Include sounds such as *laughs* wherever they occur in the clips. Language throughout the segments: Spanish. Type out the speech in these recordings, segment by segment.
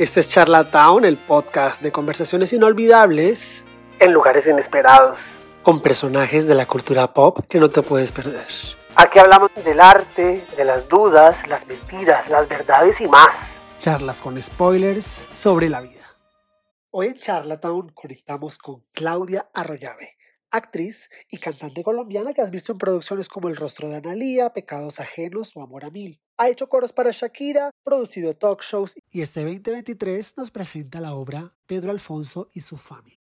Este es Charlatown, el podcast de conversaciones inolvidables en lugares inesperados, con personajes de la cultura pop que no te puedes perder. Aquí hablamos del arte, de las dudas, las mentiras, las verdades y más. Charlas con spoilers sobre la vida. Hoy en Charlatown conectamos con Claudia Arroyave, actriz y cantante colombiana que has visto en producciones como El rostro de Analía, Pecados ajenos o Amor a mil. Ha hecho coros para Shakira, producido talk shows y este 2023 nos presenta la obra Pedro Alfonso y su familia.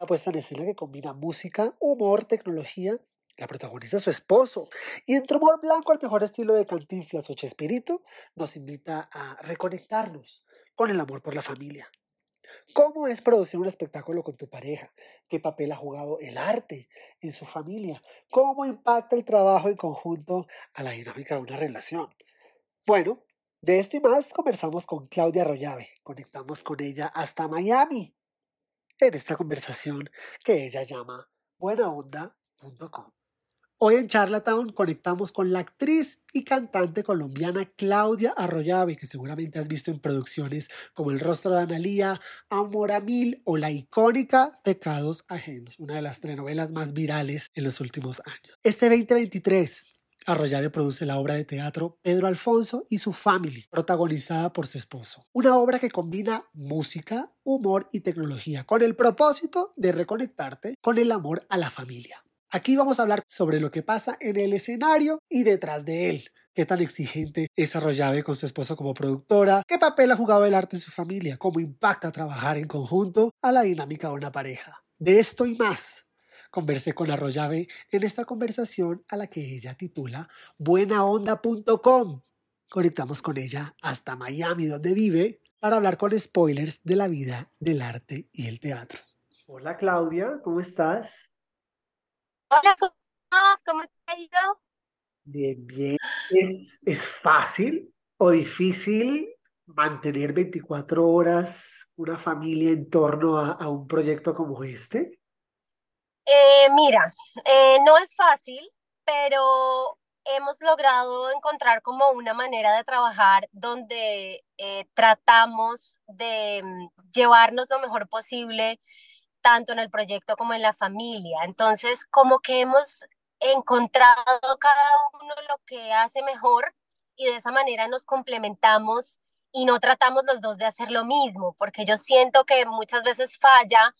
Una puesta en escena que combina música, humor, tecnología. La protagonista es su esposo. Y entre humor blanco, al mejor estilo de Cantinflas o Chespirito, nos invita a reconectarnos con el amor por la familia. ¿Cómo es producir un espectáculo con tu pareja? ¿Qué papel ha jugado el arte en su familia? ¿Cómo impacta el trabajo en conjunto a la dinámica de una relación? Bueno, de esto y más conversamos con Claudia Arroyave. Conectamos con ella hasta Miami en esta conversación que ella llama buenaonda.com. Hoy en Charlatown conectamos con la actriz y cantante colombiana Claudia Arroyave, que seguramente has visto en producciones como El rostro de Analía, Amor a Mil o la icónica Pecados Ajenos, una de las telenovelas más virales en los últimos años. Este 2023 Arroyave produce la obra de teatro Pedro Alfonso y su Family, protagonizada por su esposo. Una obra que combina música, humor y tecnología con el propósito de reconectarte con el amor a la familia. Aquí vamos a hablar sobre lo que pasa en el escenario y detrás de él. ¿Qué tan exigente es Arroyave con su esposo como productora? ¿Qué papel ha jugado el arte en su familia? ¿Cómo impacta trabajar en conjunto a la dinámica de una pareja? De esto y más conversé con Arroyave en esta conversación a la que ella titula buenaonda.com. Conectamos con ella hasta Miami, donde vive, para hablar con spoilers de la vida, del arte y el teatro. Hola Claudia, ¿cómo estás? Hola, ¿cómo estás? ¿Cómo te ha ido? Bien, bien. ¿Es, ¿Es fácil o difícil mantener 24 horas una familia en torno a, a un proyecto como este? Eh, mira, eh, no es fácil, pero hemos logrado encontrar como una manera de trabajar donde eh, tratamos de mm, llevarnos lo mejor posible, tanto en el proyecto como en la familia. Entonces, como que hemos encontrado cada uno lo que hace mejor y de esa manera nos complementamos y no tratamos los dos de hacer lo mismo, porque yo siento que muchas veces falla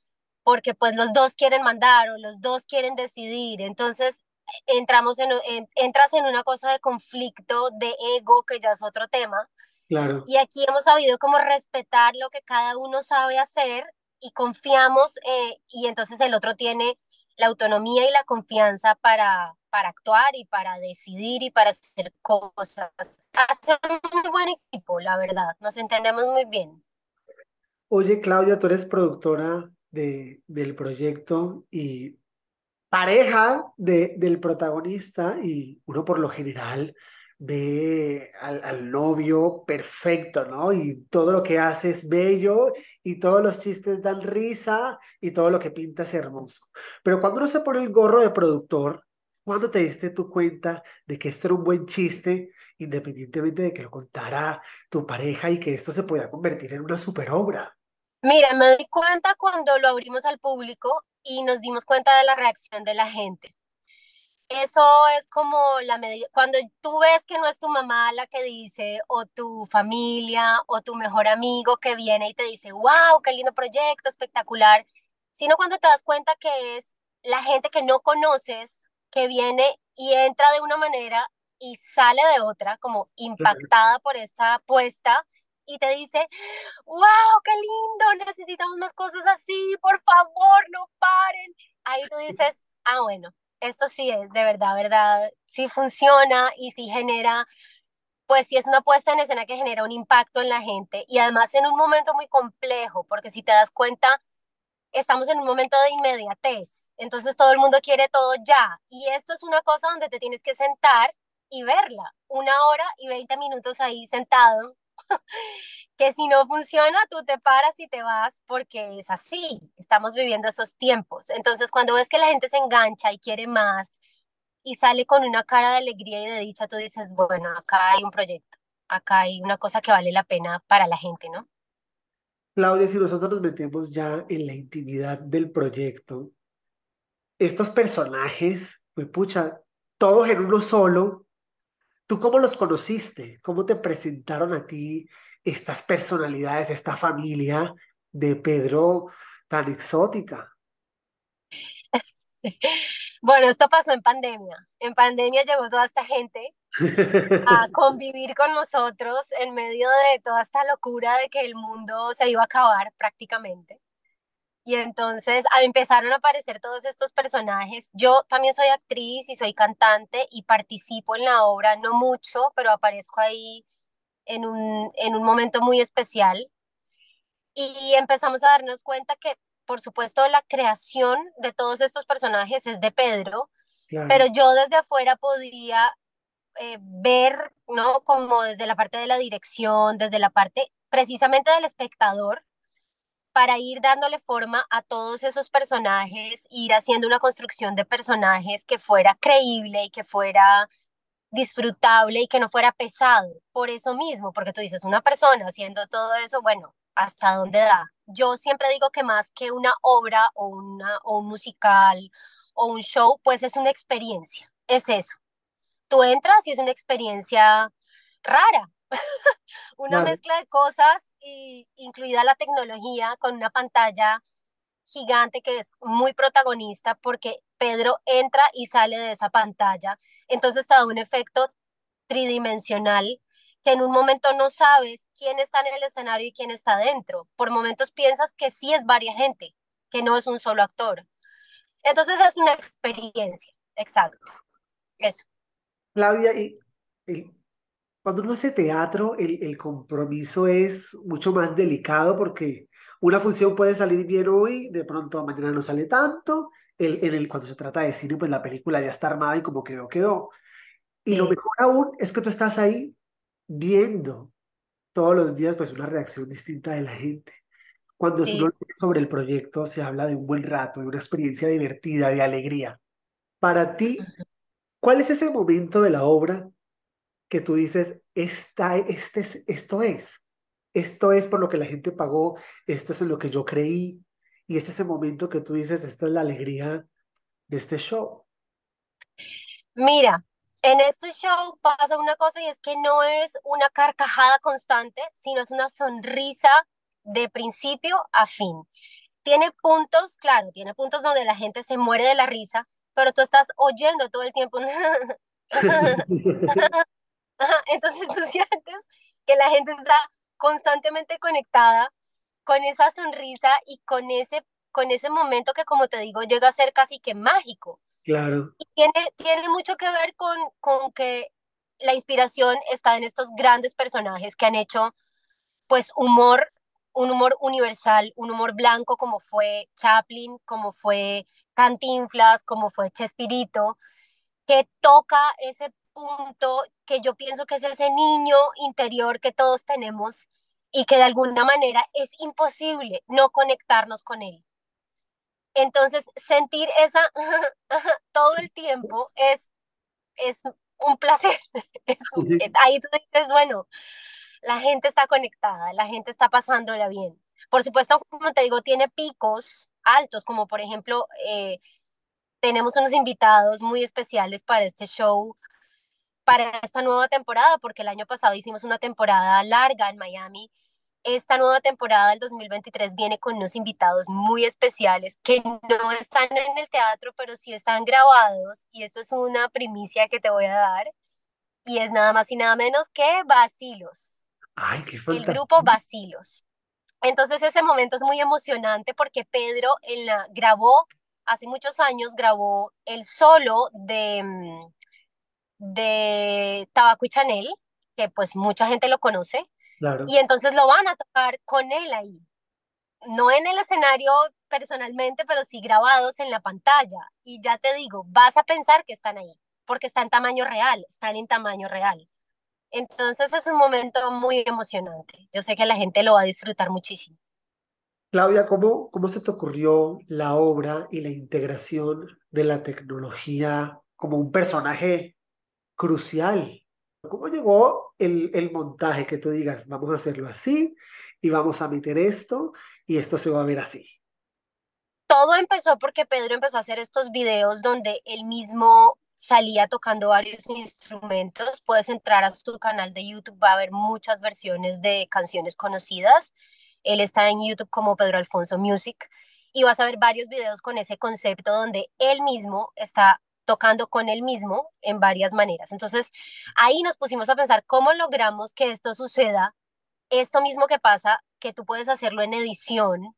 porque pues los dos quieren mandar o los dos quieren decidir. Entonces entramos en, entras en una cosa de conflicto, de ego, que ya es otro tema. Claro. Y aquí hemos sabido como respetar lo que cada uno sabe hacer y confiamos eh, y entonces el otro tiene la autonomía y la confianza para, para actuar y para decidir y para hacer cosas. Hacemos un buen equipo, la verdad, nos entendemos muy bien. Oye, Claudia, tú eres productora de, del proyecto y pareja de, del protagonista y uno por lo general ve al, al, novio perfecto, ¿no? Y todo lo que hace es bello y todos los chistes dan risa y todo lo que pinta es hermoso. Pero cuando uno se pone el gorro de productor, ¿cuándo te diste tu cuenta de que esto era un buen chiste, independientemente de que lo contara tu pareja y que esto se pueda convertir en una super obra? Mira, me di cuenta cuando lo abrimos al público y nos dimos cuenta de la reacción de la gente. eso es como la medida, cuando tú ves que no es tu mamá la que dice, o tu familia, o tu mejor amigo que viene y te dice, wow, qué lindo proyecto, espectacular, sino cuando te das cuenta que es la gente que no conoces, que viene y entra de una manera y sale de otra, como impactada por esta apuesta, y te dice, wow, necesitamos más cosas así, por favor, no paren. Ahí tú *laughs* dices, ah, bueno, esto sí es de verdad, verdad, sí funciona y sí genera, pues sí es una puesta en escena que genera un impacto en la gente y además en un momento muy complejo, porque si te das cuenta, estamos en un momento de inmediatez, entonces todo el mundo quiere todo ya y esto es una cosa donde te tienes que sentar y verla, una hora y 20 minutos ahí sentado *laughs* que si no funciona, tú te paras y te vas porque es así, estamos viviendo esos tiempos. Entonces, cuando ves que la gente se engancha y quiere más y sale con una cara de alegría y de dicha, tú dices, bueno, acá hay un proyecto, acá hay una cosa que vale la pena para la gente, ¿no? Claudia, si nosotros nos metemos ya en la intimidad del proyecto, estos personajes, pues pucha, todos en uno solo, ¿Tú cómo los conociste? ¿Cómo te presentaron a ti estas personalidades, esta familia de Pedro tan exótica? *laughs* Bueno, esto pasó en pandemia. En pandemia llegó toda esta gente a *laughs* convivir con nosotros en medio de toda esta locura de que el mundo se iba a acabar prácticamente. Y entonces empezaron a aparecer todos estos personajes. Yo también soy actriz y soy cantante y participo en la obra, no mucho, pero aparezco ahí en un, en un momento muy especial. Y empezamos a darnos cuenta que, por supuesto, la creación de todos estos personajes es de Pedro, pero yo desde afuera podía eh, ver, ¿no? Como desde la parte de la dirección, desde la parte precisamente del espectador, para ir dándole forma a todos esos personajes, ir haciendo una construcción de personajes que fuera creíble y que fuera disfrutable y que no fuera pesado. Por eso mismo, porque tú dices, una persona haciendo todo eso, bueno, ¿hasta dónde da? Yo siempre digo que más que una obra o, una, o un musical o un show, pues es una experiencia, es eso. Tú entras y es una experiencia rara, *laughs* una mezcla de cosas, y, incluida la tecnología, con una pantalla gigante que es muy protagonista porque Pedro entra y sale de esa pantalla. Entonces te da un efecto tridimensional que en un momento no sabes quién está en el escenario y quién está dentro. Por momentos piensas que sí es varias gente, que no es un solo actor. Entonces es una experiencia, exacto. Eso. Claudia, y, cuando uno hace teatro, el, el compromiso es mucho más delicado porque una función puede salir bien hoy, de pronto mañana no sale tanto. El, en el, cuando se trata de cine, pues la película ya está armada y como quedó, quedó. Y lo mejor aún es que tú estás ahí viendo todos los días pues una reacción distinta de la gente. Cuando sí. uno sobre el proyecto se habla de un buen rato, de una experiencia divertida, de alegría. Para ti, ¿cuál es ese momento de la obra que tú dices, Esta, este, esto es, esto es por lo que la gente pagó, esto es en lo que yo creí, y es ese momento que tú dices, esto es la alegría de este show. Mira, en este show pasa una cosa y es que no es una carcajada constante, sino es una sonrisa de principio a fin. Tiene puntos, claro, tiene puntos donde la gente se muere de la risa, pero tú estás oyendo todo el tiempo. *laughs* *laughs* Entonces tú *laughs* sientes que la gente está constantemente conectada con esa sonrisa y con ese, con ese momento que, como te digo, llega a ser casi que mágico. Claro. Y tiene, tiene mucho que ver con, con que la inspiración está en estos grandes personajes que han hecho, pues, humor, un humor universal, un humor blanco como fue Chaplin, como fue Cantinflas, como fue Chespirito, que toca ese punto que yo pienso que es ese niño interior que todos tenemos y que de alguna manera es imposible no conectarnos con él. Entonces, sentir esa *laughs* todo el tiempo es, es un placer. *laughs* Es ahí tú dices, bueno, la gente está conectada, la gente está pasándola bien. Por supuesto, como te digo, tiene picos altos, como por ejemplo, eh, tenemos unos invitados muy especiales para este show, para esta nueva temporada, porque el año pasado hicimos una temporada larga en Miami. Esta nueva temporada del 2023 viene con unos invitados muy especiales que no están en el teatro, pero sí están grabados. Y esto es una primicia que te voy a dar. Y es nada más y nada menos que Basilos. Ay, qué El grupo Basilos. Entonces ese momento es muy emocionante porque Pedro en la, grabó, hace muchos años grabó el solo de, mm, de Tabaco y Chanel, que pues mucha gente lo conoce, Claro. y entonces lo van a tocar con él ahí. No en el escenario personalmente, pero sí grabados en la pantalla. Y ya te digo, vas a pensar que están ahí, porque está en tamaño real, están en tamaño real. Entonces es un momento muy emocionante. Yo sé que la gente lo va a disfrutar muchísimo. Claudia, ¿cómo, cómo se te ocurrió la obra y la integración de la tecnología como un personaje crucial? ¿Cómo llegó el, el montaje que tú digas, vamos a hacerlo así y vamos a meter esto y esto se va a ver así? Todo empezó porque Pedro empezó a hacer estos videos donde él mismo salía tocando varios instrumentos. Puedes entrar a su canal de YouTube, va a haber muchas versiones de canciones conocidas. Él está en YouTube como Pedro Alfonso Music y vas a ver varios videos con ese concepto donde él mismo está tocando con él mismo en varias maneras. Entonces, ahí nos pusimos a pensar cómo logramos que esto suceda. Esto mismo que pasa, que tú puedes hacerlo en edición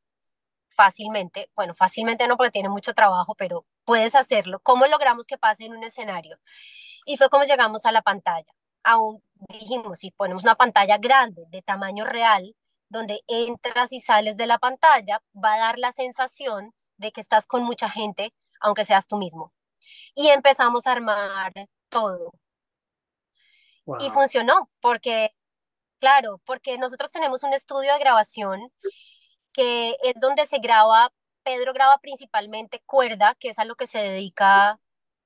fácilmente, bueno, fácilmente no porque tiene mucho trabajo, pero puedes hacerlo. ¿Cómo logramos que pase en un escenario? Y fue como llegamos a la pantalla. Aún dijimos, si ponemos una pantalla grande, de tamaño real, donde entras y sales de la pantalla, va a dar la sensación de que estás con mucha gente, aunque seas tú mismo. Y empezamos a armar todo. Wow. Y funcionó, porque, claro, porque nosotros tenemos un estudio de grabación que es donde se graba, Pedro graba principalmente cuerda, que es a lo que se dedica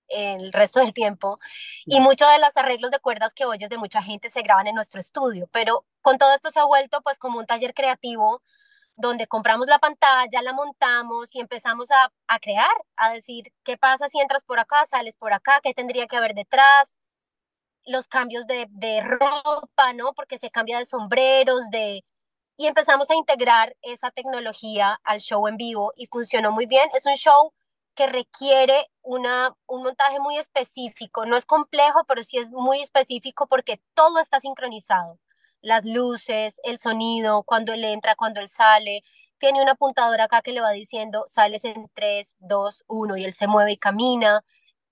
el resto del tiempo, y muchos de los arreglos de cuerdas que oyes de mucha gente se graban en nuestro estudio, pero con todo esto se ha vuelto pues como un taller creativo donde compramos la pantalla, la montamos y empezamos a, a crear, a decir, ¿qué pasa si entras por acá, sales por acá? ¿Qué tendría que haber detrás? Los cambios de, de ropa, ¿no? Porque se cambia de sombreros, de, y empezamos a integrar esa tecnología al show en vivo y funcionó muy bien. Es un show que requiere una, un montaje muy específico. No es complejo, pero sí es muy específico porque todo está sincronizado. Las luces, el sonido, cuando él entra, cuando él sale. Tiene una apuntadora acá que le va diciendo, sales en 3, 2, 1 y él se mueve y camina,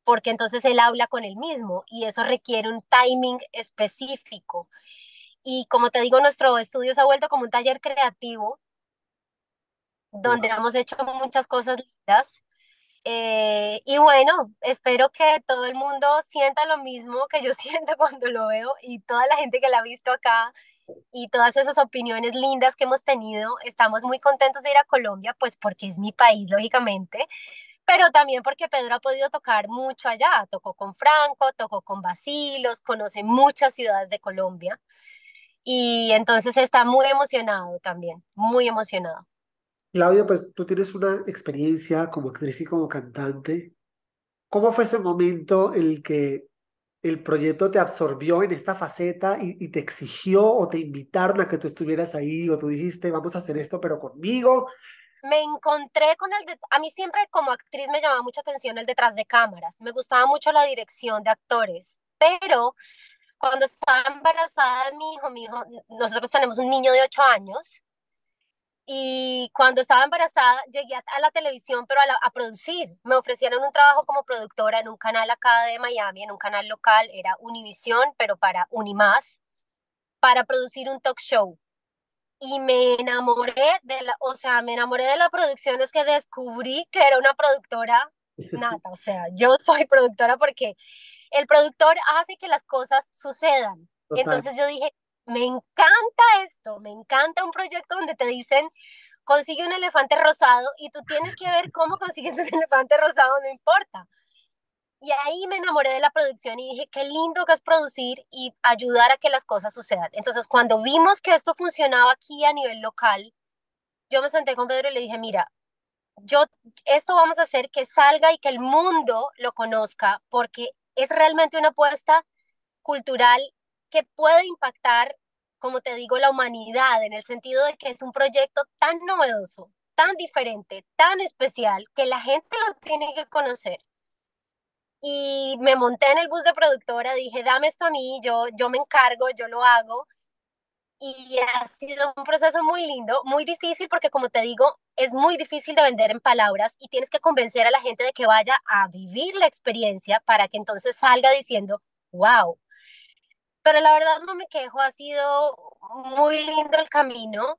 porque entonces él habla con él mismo y eso requiere un timing específico. Y como te digo, nuestro estudio se ha vuelto como un taller creativo donde hemos hecho muchas cosas lindas. Eh, y bueno, espero que todo el mundo sienta lo mismo que yo *laughs* siento cuando lo veo y toda la gente que la ha visto acá y todas esas opiniones lindas que hemos tenido. Estamos muy contentos de ir a Colombia, pues porque es mi país, lógicamente, pero también porque Pedro ha podido tocar mucho allá. Tocó con Franco, tocó con Basilos, conoce muchas ciudades de Colombia y entonces está muy emocionado también, muy emocionado. Claudia, pues tú tienes una experiencia como actriz y como cantante. ¿Cómo fue ese momento en el que el proyecto te absorbió en esta faceta y, te exigió o te invitaron a que tú estuvieras ahí o tú dijiste, vamos a hacer esto, pero conmigo? Me encontré con el, de, a mí siempre como actriz me llamaba mucha atención el detrás de cámaras, me gustaba mucho la dirección de actores, pero cuando estaba embarazada mi hijo, mi hijo, nosotros tenemos un niño de 8 años, y cuando estaba embarazada llegué a, la televisión, pero a, la, a, producir. Me ofrecieron un trabajo como productora en un canal acá de Miami, en un canal local, era Univisión, pero para Unimás, para producir un talk show. Y me enamoré de la, o sea, me enamoré de la producción, es que descubrí que era una productora *laughs* nata, o sea, yo soy productora porque el productor hace que las cosas sucedan. Total. Entonces yo dije, me encanta esto, me encanta un proyecto donde te dicen, consigue un elefante rosado y tú tienes que ver cómo consigues un *laughs* elefante rosado, no importa. Y ahí me enamoré de la producción y dije, qué lindo que es producir y ayudar a que las cosas sucedan. Entonces, cuando vimos que esto funcionaba aquí a nivel local, yo me senté con Pedro y le dije, mira, yo, esto vamos a hacer que salga y que el mundo lo conozca, porque es realmente una apuesta cultural que puede impactar, como te digo, la humanidad, en el sentido de que es un proyecto tan novedoso, tan diferente, tan especial, que la gente lo tiene que conocer. Y me monté en el bus de productora, dije, dame esto a mí, yo, yo me encargo, yo lo hago y ha sido un proceso muy lindo, muy difícil porque como te digo, es muy difícil de vender en palabras y tienes que convencer a la gente de que vaya a vivir la experiencia para que entonces salga diciendo, wow. Pero la verdad no me quejo, ha sido muy lindo el camino.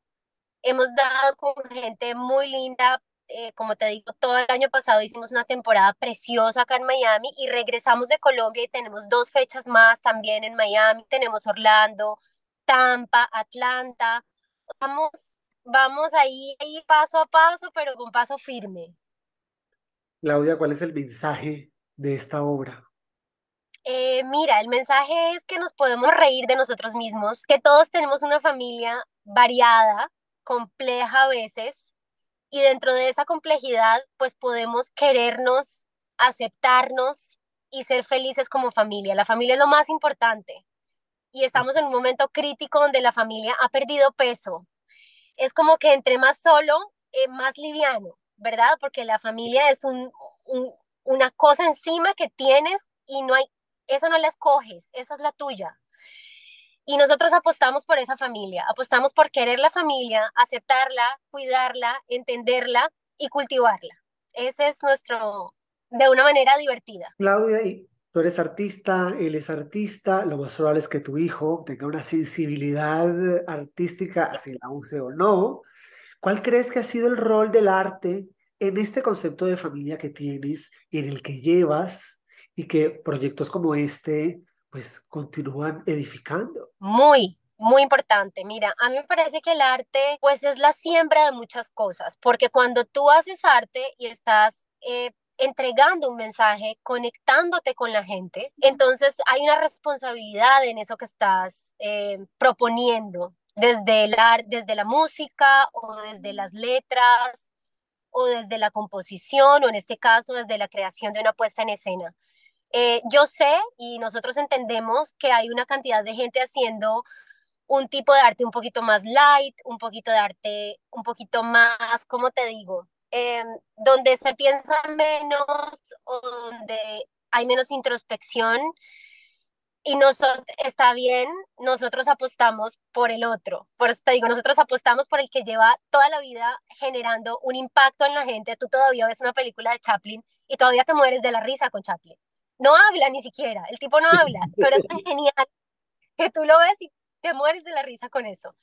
Hemos dado con gente muy linda, eh, como te digo, todo el año pasado hicimos una temporada preciosa acá en Miami y regresamos de Colombia y tenemos dos fechas más también en Miami, tenemos Orlando, Tampa, Atlanta. Vamos, vamos ahí, ahí paso a paso, pero con paso firme. Claudia, ¿cuál es el mensaje de esta obra? Eh, mira, el mensaje es que nos podemos reír de nosotros mismos, que todos tenemos una familia variada, compleja a veces, y dentro de esa complejidad, pues podemos querernos, aceptarnos y ser felices como familia. La familia es lo más importante y estamos en un momento crítico donde la familia ha perdido peso. Es como que entre más solo, eh, más liviano, ¿verdad? Porque la familia es un, una cosa encima que tienes y no hay, esa no la escoges, esa es la tuya. Y nosotros apostamos por esa familia, apostamos por querer la familia, aceptarla, cuidarla, entenderla y cultivarla. Ese es nuestro, de una manera divertida. Claudia, Tú eres artista, él es artista, lo más probable es que tu hijo tenga una sensibilidad artística, así la use o no. ¿Cuál crees que ha sido el rol del arte en este concepto de familia que tienes y en el que llevas y que proyectos como este pues continúan edificando? Muy, muy importante. Mira, a mí me parece que el arte pues es la siembra de muchas cosas, porque cuando tú haces arte y estás eh, entregando un mensaje, conectándote con la gente. Entonces hay una responsabilidad en eso que estás eh, proponiendo, desde, el desde la música o desde las letras o desde la composición o en este caso desde la creación de una puesta en escena. Eh, yo sé y nosotros entendemos que hay una cantidad de gente haciendo un tipo de arte un poquito más light, un poquito de arte un poquito más, ¿cómo te digo? Em, donde se piensa menos o donde hay menos introspección y nosotros, está bien, nosotros apostamos por el otro. Por eso te digo, nosotros apostamos por el que lleva toda la vida generando un impacto en la gente. Tú todavía ves una película de Chaplin y todavía te mueres de la risa con Chaplin. No habla ni siquiera, el tipo no habla, *laughs* pero es tan genial que tú lo ves y te mueres de la risa con eso.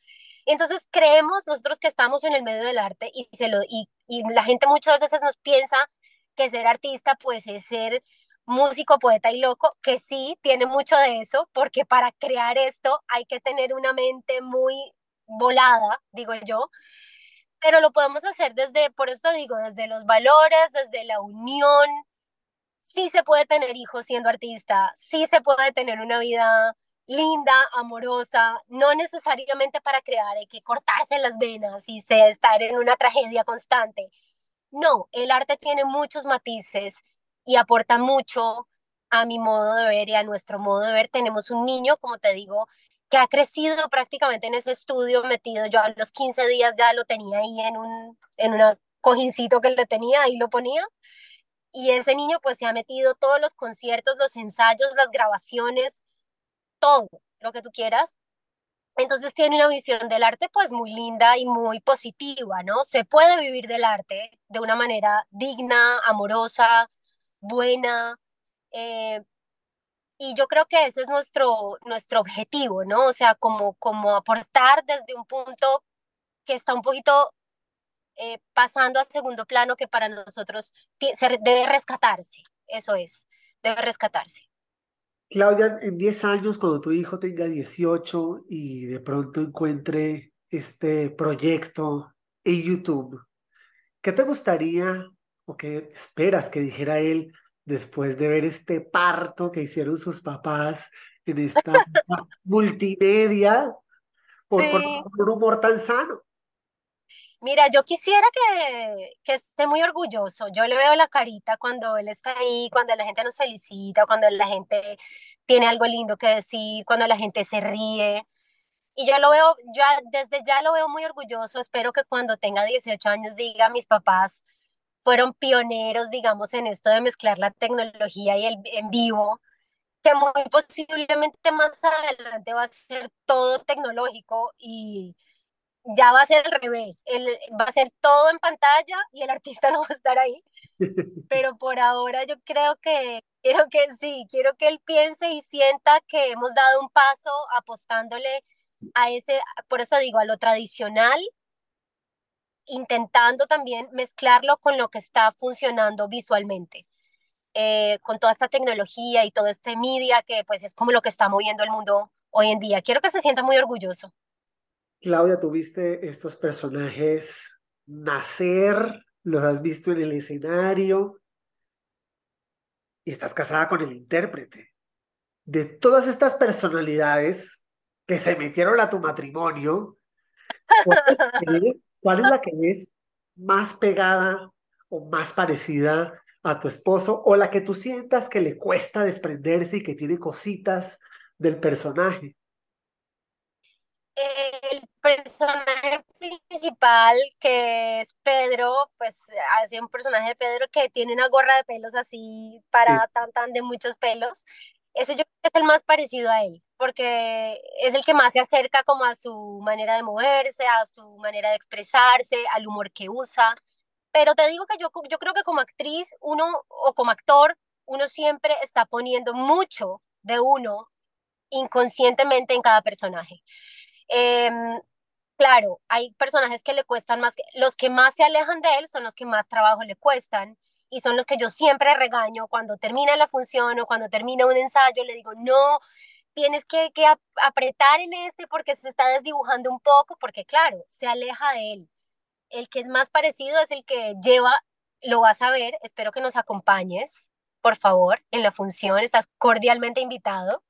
Entonces creemos nosotros que estamos en el medio del arte y, se lo, y, y la gente muchas veces nos piensa que ser artista pues es ser músico, poeta y loco, que sí tiene mucho de eso, porque para crear esto hay que tener una mente muy volada, digo yo, pero lo podemos hacer desde, por eso digo, desde los valores, desde la unión. Sí se puede tener hijos siendo artista, sí se puede tener una vida linda, amorosa, no necesariamente para crear, hay que cortarse las venas y estar en una tragedia constante. No, el arte tiene muchos matices y aporta mucho a mi modo de ver y a nuestro modo de ver. Tenemos un niño, como te digo, que ha crecido prácticamente en ese estudio metido. Yo a los 15 días ya lo tenía ahí en un en una cojincito que le tenía, ahí lo ponía. Y ese niño pues se ha metido todos los conciertos, los ensayos, las grabaciones, todo lo que tú quieras. Entonces tiene una visión del arte pues muy linda y muy positiva, ¿no? Se puede vivir del arte de una manera digna, amorosa, buena. Eh, y yo creo que ese es nuestro, nuestro objetivo, ¿no? O sea, como, como aportar desde un punto que está un poquito eh, pasando a segundo plano que para nosotros debe rescatarse, eso es, debe rescatarse. Claudia, en 10 años, cuando tu hijo tenga 18 y de pronto encuentre este proyecto en YouTube, ¿qué te gustaría o qué esperas que dijera él después de ver este parto que hicieron sus papás en esta *laughs* multimedia por, por, un humor tan sano? Mira, yo quisiera que, que esté muy orgulloso. Yo le veo la carita cuando él está ahí, cuando la gente nos felicita, cuando la gente tiene algo lindo que decir, cuando la gente se ríe. Y yo lo veo, ya desde ya lo veo muy orgulloso. Espero que cuando tenga 18 años diga, mis papás fueron pioneros, digamos, en esto de mezclar la tecnología y el en vivo, que muy posiblemente más adelante va a ser todo tecnológico y ya va a ser al revés, el, va a ser todo en pantalla y el artista *laughs* no va a estar ahí. Pero por ahora yo creo que quiero que sí, quiero que él piense y sienta que hemos dado un paso apostándole a ese, por eso digo, a lo tradicional, intentando también mezclarlo con lo que está funcionando visualmente. Eh, con toda esta tecnología y todo este media que pues es como lo que está moviendo el mundo hoy en día. Quiero que se sienta muy orgulloso. Claudia, tuviste estos personajes nacer, los has visto en el escenario y estás casada con el intérprete. De todas estas personalidades que se metieron a tu matrimonio, ¿cuál es, la que ves más pegada o más parecida a tu esposo o la que tú sientas que le cuesta desprenderse y que tiene cositas del personaje? el personaje principal, que es Pedro, pues hace un personaje de Pedro que tiene una gorra de pelos así para tan tan de muchos pelos. Ese yo creo que es el más parecido a él, porque es el que más se acerca como a su manera de moverse, a su manera de expresarse, al humor que usa. Pero te digo que yo, yo creo que como actriz, uno o como actor, uno siempre está poniendo mucho de uno inconscientemente en cada personaje. Em, claro, hay personajes que le cuestan más, los que más se alejan de él son los que más trabajo le cuestan y son los que yo siempre regaño cuando termina la función o cuando termina un ensayo, le digo, no, tienes que, que apretar en este porque se está desdibujando un poco, porque claro, se aleja de él. El que es más parecido es el que lleva, lo vas a ver, espero que nos acompañes, por favor, en la función, estás cordialmente invitado.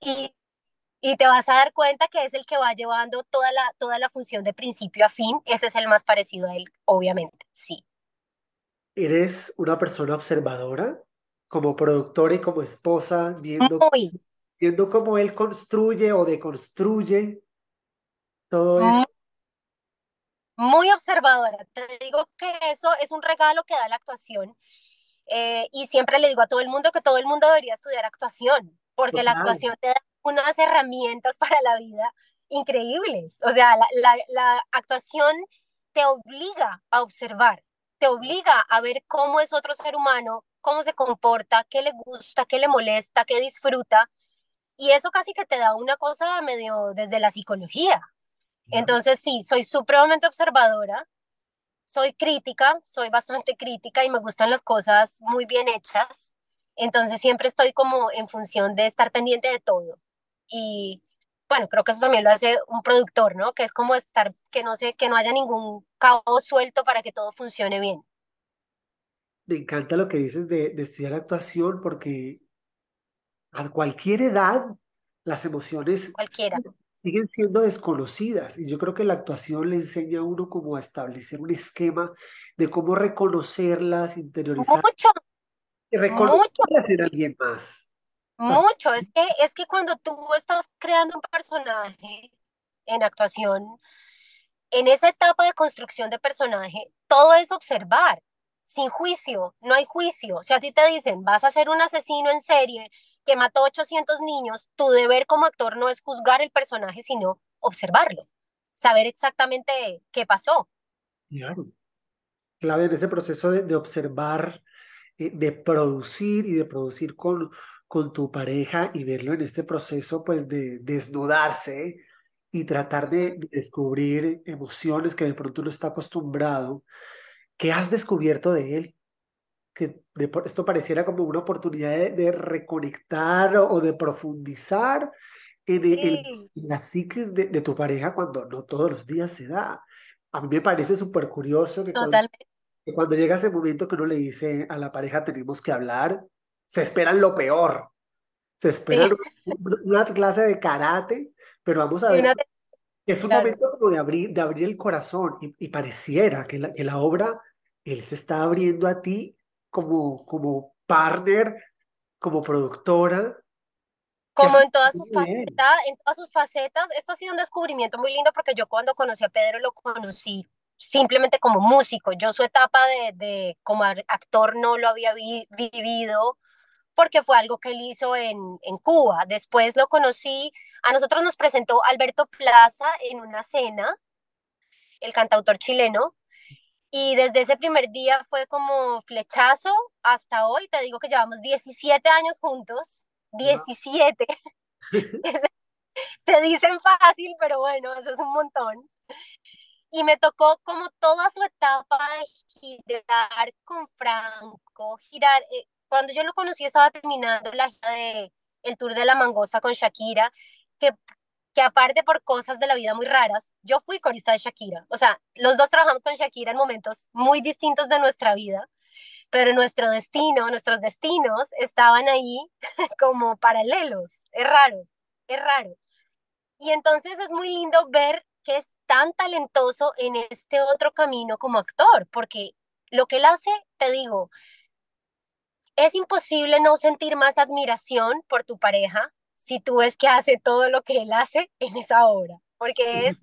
Y y te vas a dar cuenta que es el que va llevando toda la, toda la función de principio a fin. Ese es el más parecido a él, obviamente, sí. ¿Eres una persona observadora? Como productora y como esposa, viendo, viendo cómo él construye o deconstruye todo eso. Muy observadora. Te digo que eso es un regalo que da la actuación. Eh, y siempre le digo a todo el mundo que todo el mundo debería estudiar actuación, porque la actuación te da unas herramientas *laughs* para la vida increíbles. O sea, la, actuación te obliga a observar, te obliga a ver cómo es otro ser humano, cómo se comporta, qué le gusta, qué le molesta, qué disfruta. Y eso casi que te da una cosa medio desde la psicología. Entonces, sí, soy supremamente observadora, soy crítica, soy bastante crítica y me gustan las cosas muy bien hechas. Entonces, siempre estoy como en función de estar pendiente de todo y bueno, creo que eso también lo hace un productor, ¿no? Que es como estar, que no sé, que no haya ningún cabo suelto para que todo funcione bien. Me encanta lo que dices de, de estudiar actuación porque a cualquier edad las emociones Cualquiera. siguen siendo desconocidas y yo creo que la actuación le enseña a uno como a establecer un esquema de cómo reconocerlas, interiorizarlas mucho, y reconocerlas en alguien más. Mucho, es que, es que cuando tú estás creando un personaje en actuación, en esa etapa de construcción de personaje, todo es observar, sin juicio, no hay juicio. Si a ti te dicen, vas a ser un asesino en serie que mató 800 niños, tu deber como actor no es juzgar el personaje, sino observarlo, saber exactamente qué pasó. Claro. Clave en ese proceso de, observar, eh, de producir y de producir con, con tu pareja y verlo en este proceso pues de desnudarse y tratar de descubrir emociones que de pronto no está acostumbrado. ¿Qué has descubierto de él? Que de, esto pareciera como una oportunidad de, reconectar o de profundizar en, el, la psiquis de, de, tu pareja cuando no todos los días se da. A mí me parece súper curioso que cuando, que cuando llega ese momento que uno le dice a la pareja tenemos que hablar, se esperan lo peor. Se esperan una clase de karate, pero vamos a ver Es un momento como de abrir, de abrir el corazón y, pareciera que la, que la obra, él se está abriendo a ti como, como partner, como productora. Como en todas, sus facetas, en todas sus facetas, esto ha sido un descubrimiento muy lindo porque yo cuando conocí a Pedro lo conocí simplemente como músico. Yo su etapa de, de como actor no lo había vivido porque fue algo que él hizo en, en Cuba. Después lo conocí, a nosotros nos presentó Alberto Plaza en una cena, el cantautor chileno, y desde ese primer día fue como flechazo hasta hoy, te digo que llevamos 17 años juntos, 17. *laughs* *laughs* Se dicen fácil, pero bueno, eso es un montón. Y me tocó como toda su etapa de girar con Franco, girar, eh, cuando yo lo conocí estaba terminando la gira de el tour de la mangosa con Shakira, que, que aparte por cosas de la vida muy raras, yo fui corista de Shakira. O sea, los dos trabajamos con Shakira en momentos muy distintos de nuestra vida, pero nuestro destino, nuestros destinos estaban ahí *laughs* como paralelos. Es raro, es raro. Y entonces es muy lindo ver que es tan talentoso en este otro camino como actor, porque lo que él hace, te digo, es imposible no sentir más admiración por tu pareja si tú ves que hace todo lo que él hace en esa obra, porque es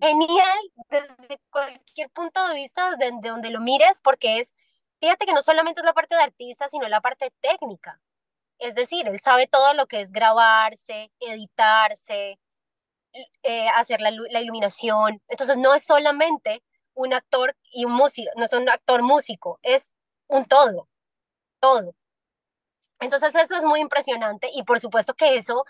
genial desde cualquier punto de vista, desde donde lo mires, porque es, fíjate que no solamente es la parte de artista, sino la parte técnica. Es decir, él sabe todo lo que es grabarse, editarse, eh, hacer la, la iluminación. Entonces no es solamente un actor y un músico, no es un actor músico, es un todo todo. Entonces eso es muy impresionante y por supuesto que eso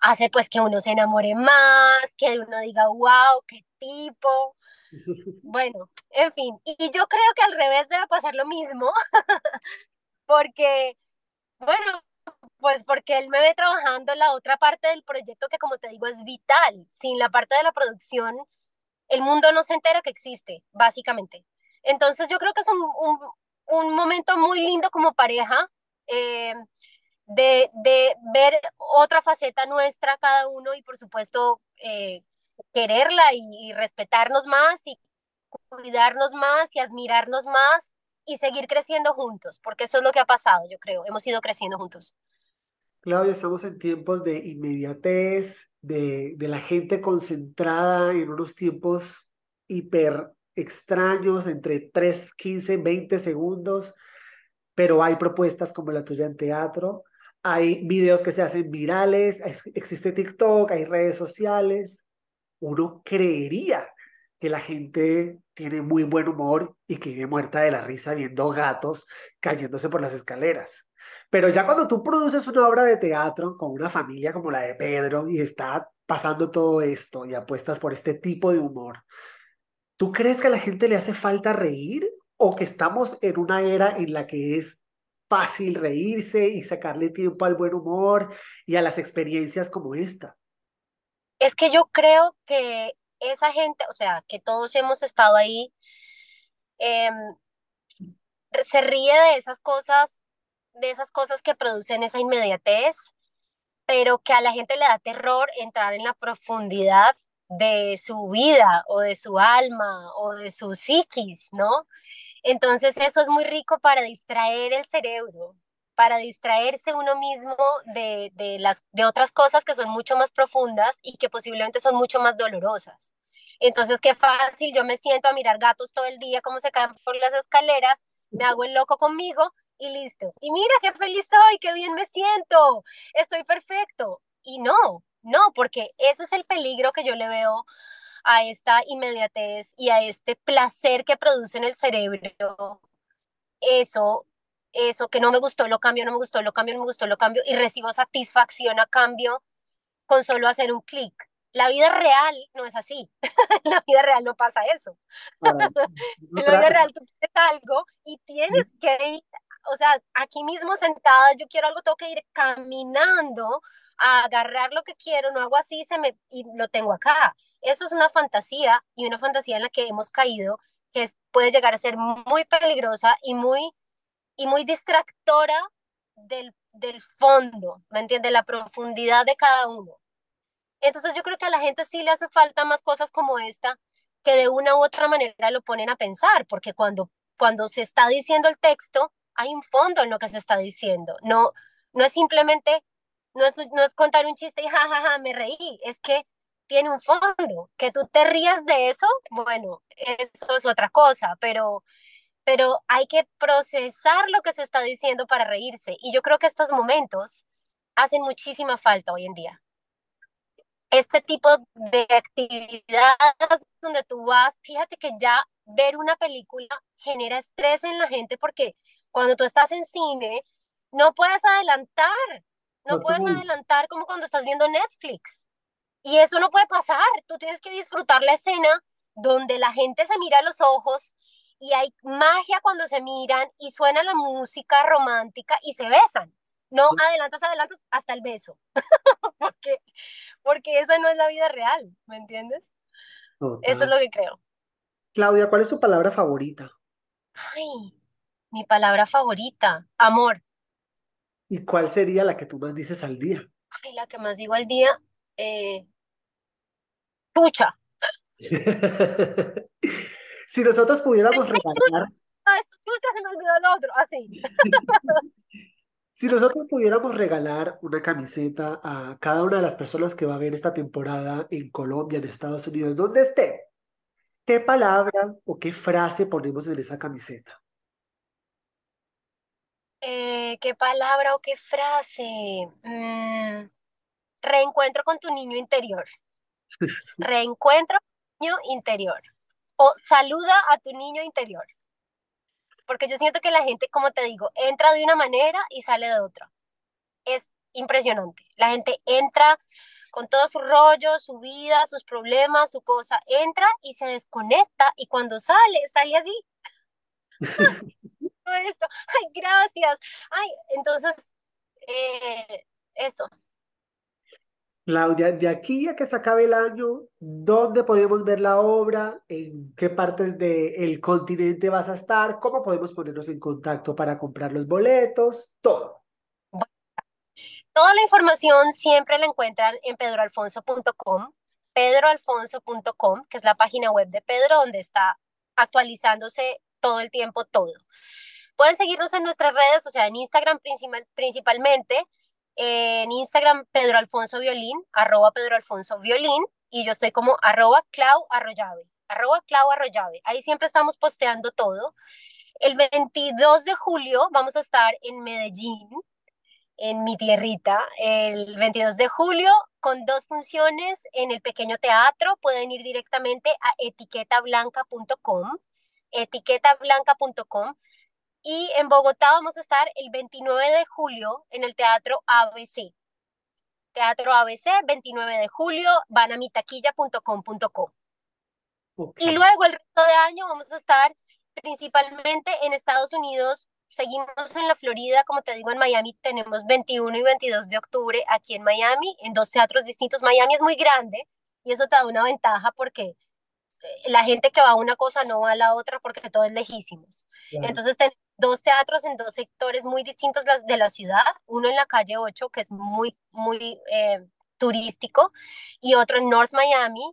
hace pues que uno se enamore más, que uno diga, wow, qué tipo. *laughs* Bueno, en fin, y yo creo que al revés debe pasar lo mismo, *laughs* porque, bueno, pues porque él me ve trabajando la otra parte del proyecto que como te digo es vital. Sin la parte de la producción, el mundo no se entera que existe, básicamente. Entonces yo creo que es un, un momento muy lindo como pareja, eh, de, de, ver otra faceta nuestra cada uno y por supuesto eh, quererla y, respetarnos más y cuidarnos más y admirarnos más y seguir creciendo juntos, porque eso es lo que ha pasado, yo creo, hemos ido creciendo juntos. Claudia, estamos en tiempos de inmediatez, de, de la gente concentrada en unos tiempos hiper extraños, entre 3, 15, 20 segundos, pero hay propuestas como la tuya en teatro, hay videos que se hacen virales, existe TikTok, hay redes sociales. Uno creería que la gente tiene muy buen humor y que vive muerta de la risa viendo gatos cayéndose por las escaleras. Pero ya cuando tú produces una obra de teatro con una familia como la de Pedro y está pasando todo esto y apuestas por este tipo de humor, ¿Tú crees que a la gente le hace falta reír o que estamos en una era en la que es fácil reírse y sacarle tiempo al buen humor y a las experiencias como esta? Es que yo creo que esa gente, o sea, que todos hemos estado ahí, em, se ríe de esas cosas, de esas cosas que producen esa inmediatez, pero que a la gente le da terror entrar en la profundidad de su vida o de su alma o de su psiquis, ¿no? Entonces eso es muy rico para distraer el cerebro, para distraerse uno mismo de, de, las, de otras cosas que son mucho más profundas y que posiblemente son mucho más dolorosas. Entonces, qué fácil, yo me siento a mirar gatos todo el día, cómo se caen por las escaleras, me hago el loco conmigo y listo. Y mira qué feliz soy, qué bien me siento, estoy perfecto. Y no, no, porque ese es el peligro que yo le veo a esta inmediatez y a este placer que produce en el cerebro. Eso, eso que no me gustó, lo cambio, no me gustó, lo cambio, no me gustó, lo cambio y recibo satisfacción a cambio con solo hacer un clic. La vida real no es así. en *laughs* la vida real no pasa eso. *laughs* en la vida real tú quieres algo y tienes que ir, o sea, aquí mismo sentada, yo quiero algo, tengo que ir caminando a agarrar lo que quiero, no hago así se me, y lo tengo acá. Eso es una fantasía y una fantasía en la que hemos caído que puede llegar a ser muy peligrosa y muy, y muy distractora del, del fondo, ¿me entiendes? La profundidad de cada uno. Entonces yo creo que a la gente sí le hace falta más cosas como esta que de una u otra manera lo ponen a pensar, porque cuando, cuando se está diciendo el texto, hay un fondo en lo que se está diciendo. No, no es simplemente, no es, no es contar un chiste y jajaja, ja, ja, me reí, es que tiene un fondo. Que tú te rías de eso, bueno, eso es otra cosa, pero, pero hay que procesar lo que se está diciendo para reírse. Y yo creo que estos momentos hacen muchísima falta hoy en día este tipo de actividades donde tú vas, fíjate que ya ver una película genera estrés en la gente porque cuando tú estás en cine no puedes adelantar, no puedes adelantar como cuando estás viendo Netflix. Y eso no puede pasar, tú tienes que disfrutar la escena donde la gente se mira a los ojos y hay magia cuando se miran y suena la música romántica y se besan. No adelantas, adelantas hasta el beso. *laughs* porque, porque esa no es la vida real, ¿me entiendes? Eso es lo que creo. Claudia, ¿cuál es tu palabra favorita? Ay, mi palabra favorita, amor. ¿Y cuál sería la que tú más dices al día? Ay, la que más digo al día, eh, pucha. *laughs* si nosotros pudiéramos regalar... Ah, chucha, se me olvidó el otro, así. *laughs* Si nosotros pudiéramos regalar una camiseta a cada una de las personas que va a ver esta temporada en Colombia, en Estados Unidos, donde esté, ¿qué palabra o qué frase ponemos en esa camiseta? Eh, ¿Qué palabra o qué frase? Mm, reencuentro con tu niño interior. *laughs* Reencuentro con tu niño interior. O saluda a tu niño interior porque yo siento que la gente, como te digo, entra de una manera y sale de otra. Es impresionante. La gente entra con todo su rollo, su vida, sus problemas, su cosa, entra y se desconecta y cuando sale, sale así. *laughs* esto, *laughs* ay, gracias. Ay, entonces, eh, eso. Claudia, de aquí a que se acabe el año, ¿dónde podemos ver la obra? ¿En qué partes del continente vas a estar? ¿Cómo podemos ponernos en contacto para comprar los boletos? Todo. Toda la información siempre la encuentran en pedroalfonso.com, pedroalfonso.com, que es la página web de Pedro, donde está actualizándose todo el tiempo todo. Pueden seguirnos en nuestras redes, o sea, en Instagram principal, principalmente, en Instagram Pedro Alfonso Violín, arroba Pedro Alfonso Violín, y yo estoy como arroba Clau Arroyave, arroba Clau Arroyave. Ahí siempre estamos posteando todo. El 22 de julio vamos a estar en Medellín, en mi tierrita, el 22 de julio con dos funciones en el pequeño teatro. Pueden ir directamente a etiquetablanca.com, etiquetablanca.com y en Bogotá vamos a estar el 29 de julio en el Teatro ABC. Teatro ABC, 29 de julio, van a mitaquilla.com.co. Y luego el resto de año vamos a estar principalmente en Estados Unidos. Seguimos en la Florida, como te digo, en Miami tenemos 21 y 22 de octubre aquí en Miami, en dos teatros distintos. Miami es muy grande y eso te da una ventaja porque la gente que va a una cosa no va a la otra porque todo es lejísimos. Entonces tenemos dos teatros en dos sectores muy distintos de la ciudad, uno en la calle 8, que es muy, muy eh, turístico, y otro en North Miami,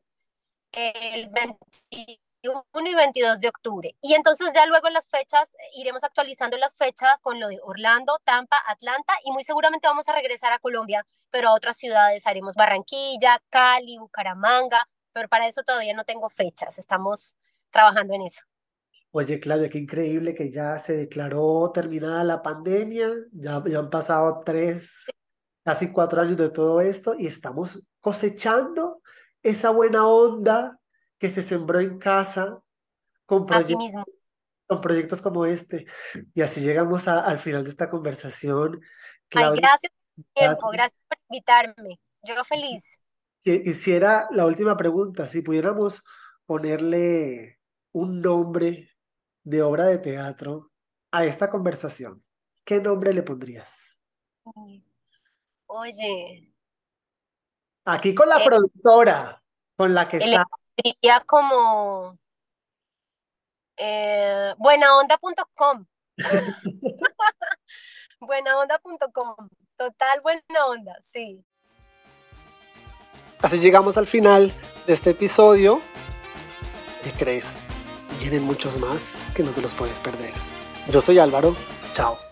el 21 y 22 de octubre. Y entonces ya luego las fechas, iremos actualizando las fechas con lo de Orlando, Tampa, Atlanta, y muy seguramente vamos a regresar a Colombia, pero a otras ciudades haremos Barranquilla, Cali, Bucaramanga, pero para eso todavía no tengo fechas, estamos trabajando en eso. Oye, Claudia, qué increíble que ya se declaró terminada la pandemia, ya, ya han pasado tres, casi cuatro años de todo esto y estamos cosechando esa buena onda que se sembró en casa con proyectos, con proyectos como este. Y así llegamos al final de esta conversación. Claudia, gracias por tiempo, gracias por invitarme. Yo feliz. Hiciera la última pregunta, si pudiéramos ponerle un nombre de obra de teatro a esta conversación, ¿qué nombre le pondrías? Oye. Aquí con la eh, productora, con la que está. Diría como eh, buenaonda.com. *laughs* buenaonda.com. Total buena onda, sí. Así llegamos al final de este episodio. ¿Qué crees? Vienen muchos más que no te los puedes perder. Yo soy Álvaro. Chao.